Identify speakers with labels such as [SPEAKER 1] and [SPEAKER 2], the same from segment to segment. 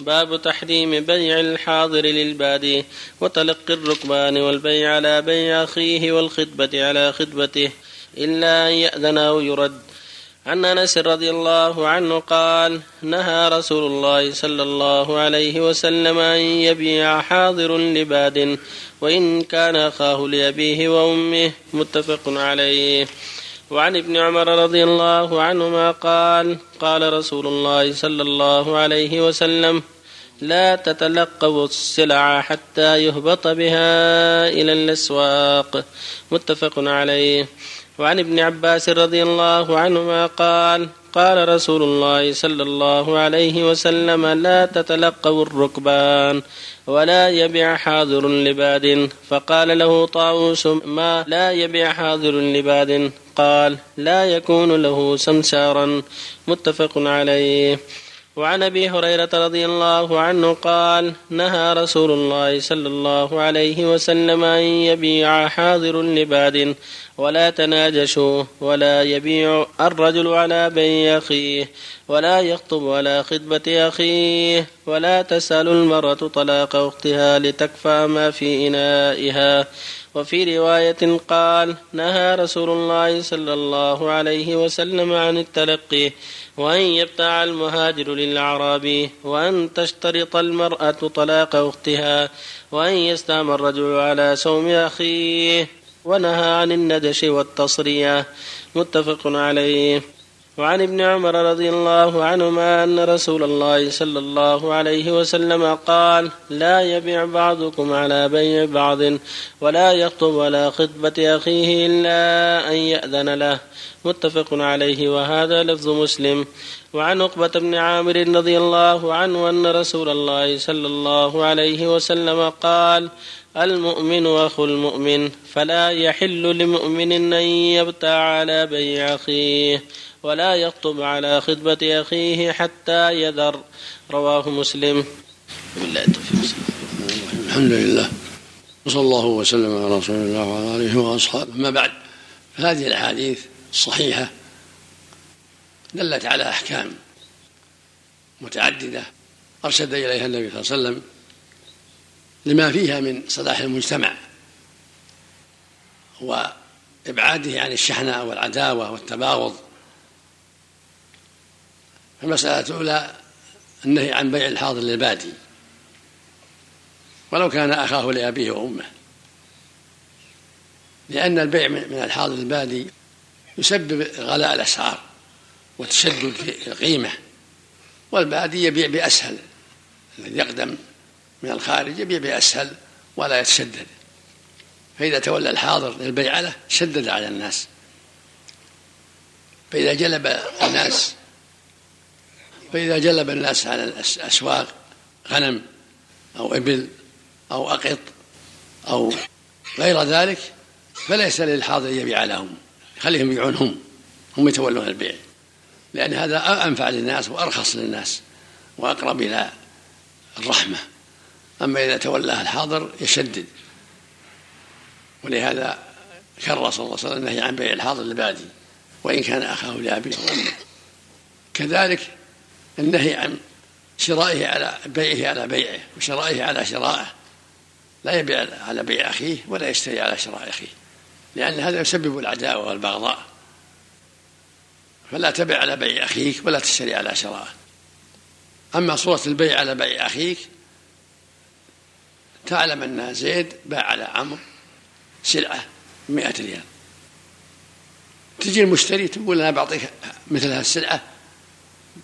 [SPEAKER 1] باب تحريم بيع الحاضر للبادي وتلقي الركبان والبيع على بيع أخيه والخطبة على خطبته إلا أن يأذن أو يرد. عن أنس رضي الله عنه قال نهى رسول الله صلى الله عليه وسلم أن يبيع حاضر لباد وإن كان أخاه لأبيه وأمه متفق عليه. وعن ابن عمر رضي الله عنهما قال قال رسول الله صلى الله عليه وسلم لا تتلقوا السلع حتى يهبط بها إلى الأسواق. متفق عليه. وعن ابن عباس رضي الله عنهما قال قال رسول الله صلى الله عليه وسلم لا تتلقوا الركبان ولا يبيع حاضر لباد. فقال له طاووس ما لا يبيع حاضر لباد؟ قال لا يكون له سمسارا. متفق عليه. وعن أبي هريرة رضي الله عنه قال نهى رسول الله صلى الله عليه وسلم أن يبيع حاضر لباد ولا تناجشوا ولا يبيع الرجل على بيع اخيه ولا يخطب على خطبة أخيه ولا تسأل المرأة طلاق أختها لتكفى ما في إنائها. وفي رواية قال نهى رسول الله صلى الله عليه وسلم عن التلقي وأن يبتاع المهاجر للأعرابي وأن تشترط المرأة طلاق أختها وأن يستام الرجل على سوم أخيه. ونهى عن الندش والتصرية متفق عليه. وعن ابن عمر رضي الله عنهما أن رسول الله صلى الله عليه وسلم قال لا يبيع بعضكم على بيع بعض ولا يخطب على خطبة أخيه إلا أن يأذن له. متفق عليه وهذا لفظ مسلم. وعن عقبة بن عامر رضي الله عنه أن رسول الله صلى الله عليه وسلم قال المؤمن أخو المؤمن فلا يحل لمؤمن أن يبتع على بيع أخيه. ولا يخطب على خطبة أخيه حتى يذر. رواه مسلم.
[SPEAKER 2] الحمد لله. وصلى الله وسلم على رسول الله وعلى آله وأصحابه. ما بعد هذه الأحاديث الصحيحة دلت على أحكام متعددة أرشد إليها النبي صلى الله عليه وسلم لما فيها من صلاح المجتمع وإبعاده عن الشحناء والعداوة والتباغض المسألة الأولى النهي عن بيع الحاضر للبادي. ولو كان أخاه لأبيه وأمه. لأن البيع من الحاضر للبادي يسبب غلاء الأسعار وتشدد في القيمة والبادي يبيع بأسهل. الذي يقدم من الخارج يبيع بأسهل ولا يتشدد. فإذا تولى الحاضر للبيع له شدد على الناس. فإذا جلب الناس فإذا جلب الناس على الأسواق غنم أو إبل أو أقط أو غير ذلك فليس للحاضر يبيع لهم. خليهم يبيعون هم هم يتولون البيع. لأن هذا أنفع للناس وأرخص للناس وأقرب إلى الرحمة. أما إذا تولاه الحاضر يشدد. ولهذا كرر صلى الله عليه وسلم النهي عن بيع الحاضر لبادي وإن كان أخاه لأبيه وأمه. كذلك النهي عن شرائه على بيعه على بيعه وشرائه على شرائه. لا يبيع على بيع أخيه ولا يشتري على شراء أخيه لأن هذا يسبب العداوة والبغضاء. فلا تبع على بيع أخيك ولا تشتري على شرائه أما صورة البيع على بيع أخيك تعلم أن زيد باع على عمرو سلعة مئة ريال. تجي المشتري تقول أنا بعطيك مثل هذه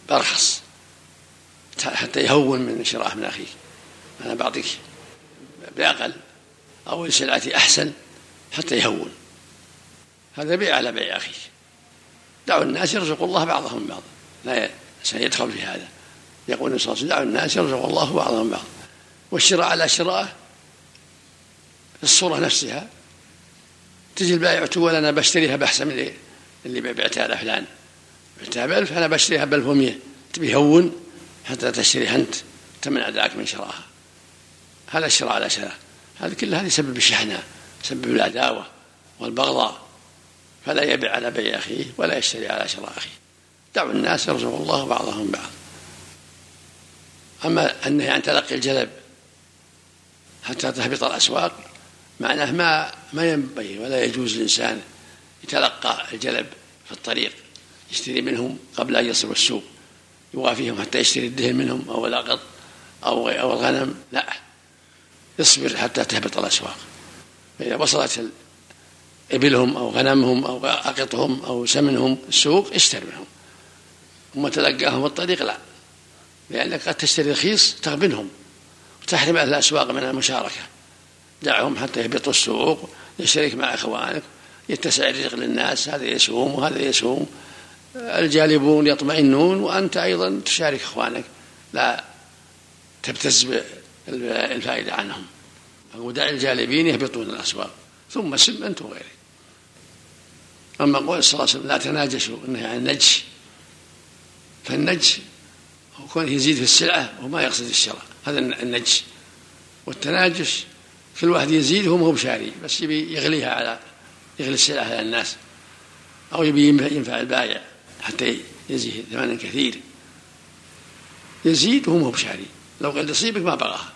[SPEAKER 2] بأرخص حتى يهون من شراه من أخيك. أنا بعطيك بأقل أو سلعتي أحسن حتى يهون. هذا بيع على بيع أخيك. دعوا الناس يرزق الله بعضهم بعضا لا سيدخل في هذا. يقول النبي صلى الله عليه وسلم دعوا الناس يرزق الله بعضهم بعضا والشراء على شراء الصورة نفسها. تجي البائع تقول أنا بشتريها بأحسن من اللي بعتها على فلان بعتها بألف أنا بشتريها بألف ومية تبي هون حتى تشتري أنت. تمنع ذاك من شرائها هذا الشراء على شراء. هذا كله هذا يسبب الشحنة يسبب العداوة والبغضاء. فلا يبيع على بيع أخيه ولا يشتري على شراء أخيه. دعوا الناس يرزق الله بعضهم بعض. أما النهي عن تلقي الجلب حتى تهبط الأسواق؟ معناه ما ما ينبغي ولا يجوز الإنسان يتلقى الجلب في الطريق. يشتري منهم قبل أن يصل السوق. يوافيهم حتى يشتري الدهن منهم أو الأقط أو أو الغنم. لا. يصبر حتى تهبط الأسواق. فإذا وصلت إبلهم أو غنمهم أو أقطهم أو سمنهم السوق اشتر منهم. ثم تلقاهم الطريق لا. لأنك قد تشتري رخيص تغبنهم وتحرم أهل الأسواق من المشاركة. دعهم حتى يهبطوا السوق يشترك مع إخوانك يتسع الرزق للناس هذا يسوم وهذا يسوم. الجالبون يطمئنون وأنت أيضا تشارك إخوانك. لا تبتز الفائدة عنهم. ودع الجالبين يهبطون الأسواق ثم سم أنت وغيرك. أما قول صلى الله عليه وسلم لا تناجشوا إنه عن النجش. فالنجش هو كونه يزيد في السلعة وما يقصد الشراء هذا النجش. والتناجش كل واحد يزيد هو بشاري بس يبي يغليها على يغلي السلعة على الناس. أو يبي ينفع البائع. حتى يزيه ثمنا كثير. يزيد وهو ما هو بشاري لو قال يصيبك ما بغاها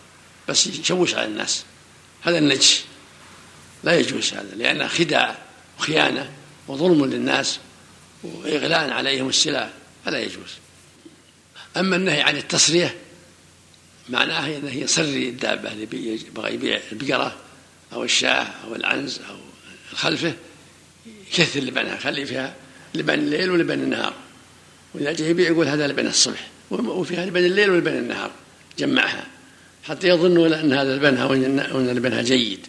[SPEAKER 2] بس يشوش على الناس. هذا النجش لا يجوز هذا لأنه خداع وخيانة وظلم للناس وإغلاء عليهم السلع. فلا يجوز. أما النهي عن التصرية معناه أنه يصري الدابة. اللي يبغى يبيع البقرة أو الشاة أو العنز أو خلفه يكثر لبنها خلي فيها لبن الليل ولبن النهار. وإذا جاء يبيع يقول هذا لبن الصبح. وفيها لبن الليل ولبن النهار. جمعها. حتى يظنوا أن هذا لبنها وأن لبنها جيد.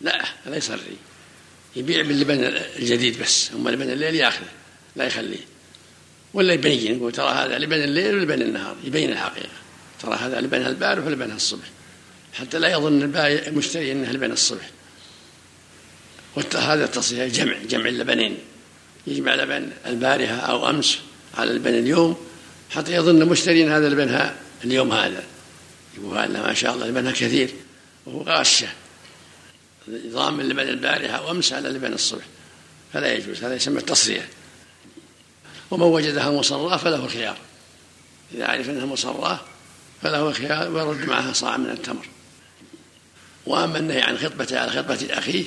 [SPEAKER 2] لا لا يصري يبيع باللبن الجديد بس. أما لبن الليل ياخذه. لا يخليه. ولا يبين. يقول ترى هذا لبن الليل ولبن النهار. يبين الحقيقة. ترى هذا لبنها البارح ولبنها الصبح. حتى لا يظن المشتري انه لبن الصبح. وهذا التصريح جمع. جمع اللبنين. يجمع لبن البارحة أو أمس على لبن اليوم حتى يظن المشتري أن هذا لبنها اليوم هذا. يقول هذا ما شاء الله لبنها كثير وهو غاشة. نظام اللبن البارحة أو أمس على لبن الصبح. فلا يجوز هذا يسمى التصريح. ومن وجدها مصراه فله الخيار. إذا عرف أنها مصراه فله الخيار ويرد معها صاع من التمر. وأما النهي عن خطبته على خطبة أخيه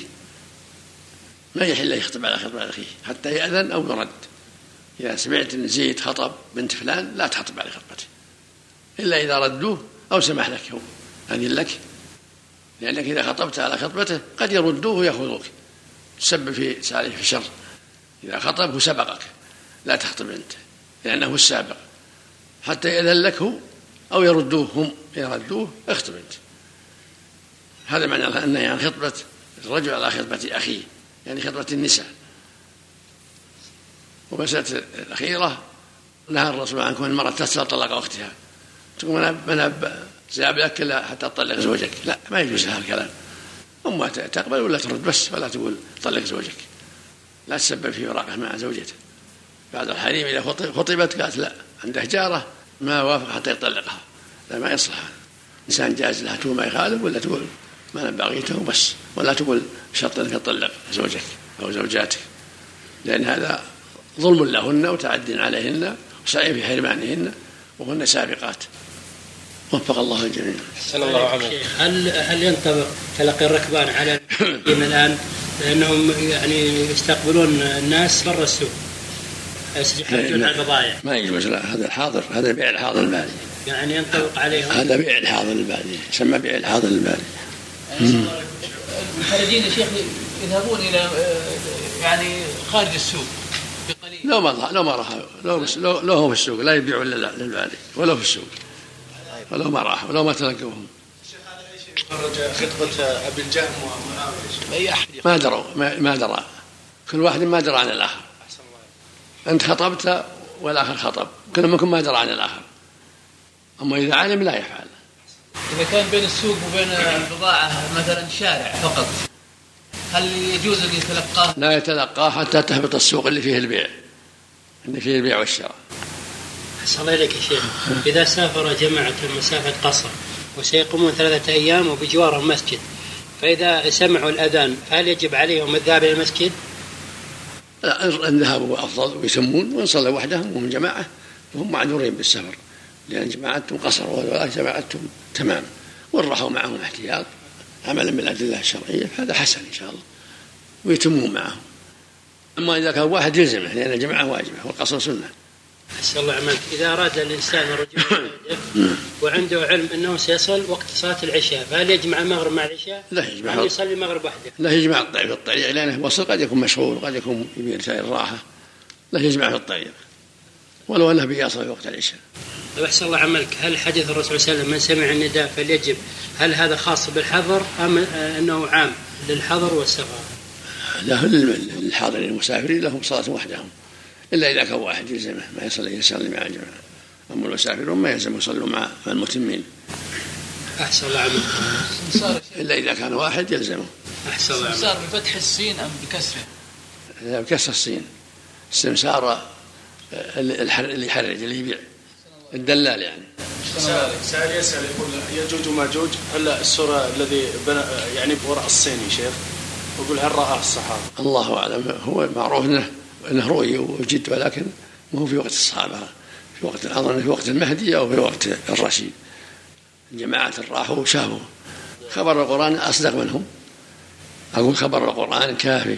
[SPEAKER 2] ما يحل يخطب على خطبة أخيه حتى يأذن أو يرد. إذا سمعت أن زيد خطب بنت فلان لا تخطب على خطبته. إلا إذا ردوه أو سمح لك هو أذن لك. لأنك إذا خطبت على خطبته قد يردوه ويأخذوك. تسبب في سالف في الشر إذا خطب سبقك. لا تخطب أنت لأنه السابق. حتى يأذن لك هو أو يردوه هم يردوه اخطب أنت. هذا معنى النهي عن خطبة الرجل على خطبة أخيه. يعني خطبة النساء. ومسألة الأخيرة نهى الرسول عن كون المرأة تسأل طلق أختها. تقول أنا أنا سأب لك حتى تطلق زوجك. لا ما يجوز هذا الكلام. أما تقبل ولا ترد؟ بس ولا تقول طلق زوجك. لا تسبب في فراقه مع زوجته. بعد الحريم إذا خطبت قالت لا عنده جارة ما وافق حتى يطلقها. لا ما يصلح إنسان جاز لها تقول ما يخالف ولا تقول ما أنا بغيته بس ولا تقول شرط أنك تطلق زوجك أو زوجاتك لأن هذا ظلم لهن وتعد عليهن وسعي في حرمانهن وهن سابقات. وفق الله الجميع.
[SPEAKER 3] الله. هل هل ينطبق تلقي الركبان على الآن؟ لأنهم يعني يستقبلون الناس برا السوق. يحجون على البضائع
[SPEAKER 2] ما يجوز لا هذا الحاضر هذا بيع الحاضر البادي
[SPEAKER 3] يعني ينطبق عليهم؟
[SPEAKER 2] هذا بيع الحاضر البادي يسمى بيع الحاضر البادي
[SPEAKER 4] المنفردين يا شيخ يذهبون إلى يعني خارج السوق بقليل.
[SPEAKER 2] لو ما لو ما راح لو لو, لو هو في السوق لا يبيعون للبادي ولو في السوق. ولو ما راح ولو ما تلقوهم.
[SPEAKER 5] خرج خطبة أبي الجهم ومعاوية
[SPEAKER 4] أي أحد
[SPEAKER 2] ما دروا ما, ما درى. كل واحد ما درى عن الآخر. أنت خطبت والآخر خطب كل منكم ما درى عن الآخر. أما إذا علم لا يفعل.
[SPEAKER 4] إذا كان بين السوق وبين البضاعة مثلا شارع فقط هل يجوز أن يتلقاه؟
[SPEAKER 2] لا يتلقاه حتى تهبط السوق اللي فيه البيع اللي فيه البيع والشراء
[SPEAKER 3] أحسن الله إليك يا شيخ إذا سافر جماعة مسافة قصر وسيقومون ثلاثة أيام وبجوار المسجد فإذا سمعوا الأذان فهل يجب عليهم الذهاب إلى المسجد؟
[SPEAKER 2] لا الذهاب هو أفضل ويسمون وإن صلوا وحدهم وهم جماعة فهم معذورين بالسفر لأن جماعتهم قصر ولا جماعتهم تمام. وإن راحوا معهم احتياط عملا بالأدلة الشرعية فهذا حسن إن شاء الله. ويتمون معهم. أما إذا كان واحد يلزمه لأن الجماعة واجبة والقصر سنة.
[SPEAKER 3] أحسن الله عملك. إذا أراد الإنسان الرجوع وعنده علم أنه سيصل وقت صلاة العشاء فهل يجمع المغرب مع العشاء؟
[SPEAKER 2] لا يجمع.
[SPEAKER 3] أم يصلي المغرب وحده؟
[SPEAKER 2] لا يجمع الطريق في الطريق لأنه وصل قد يكون مشغول قد يكون يبي رسائل راحة لا يجمع في الطريق. ولو أنه بيصل في وقت العشاء.
[SPEAKER 3] طيب أحسن الله عملك. هل حديث الرسول صلى الله عليه وسلم من سمع النداء فليجب هل هذا خاص بالحظر أم أنه عام للحظر والسفر؟
[SPEAKER 2] له للحاضرين المسافرين لهم صلاة وحدهم إلا إذا كان واحد يلزمه ما يصلي يصلي مع الجماعة. أما المسافرون ما يلزم يصلوا مع المتمين
[SPEAKER 3] أحسن الله عملك.
[SPEAKER 2] إلا إذا كان واحد يلزمه.
[SPEAKER 3] أحسن الله عملك.
[SPEAKER 4] صار بفتح السين أم بكسره؟
[SPEAKER 2] بكسر السين. السمسار الحر اللي يحرج اللي يبيع. الدلال يعني.
[SPEAKER 5] سائل يسأل يقول يجوج وماجوج هل السورة الذي بنى يعني وراء الصين يا شيخ يقول هل رآه الصحابة؟
[SPEAKER 2] الله أعلم هو معروف أنه أنه رؤي وجد ولكن ما هو في وقت الصحابة. في وقت أظن في وقت المهدي أو في وقت الرشيد. جماعة راحوا وشافوا. خبر القرآن أصدق منهم. أقول خبر القرآن كافي.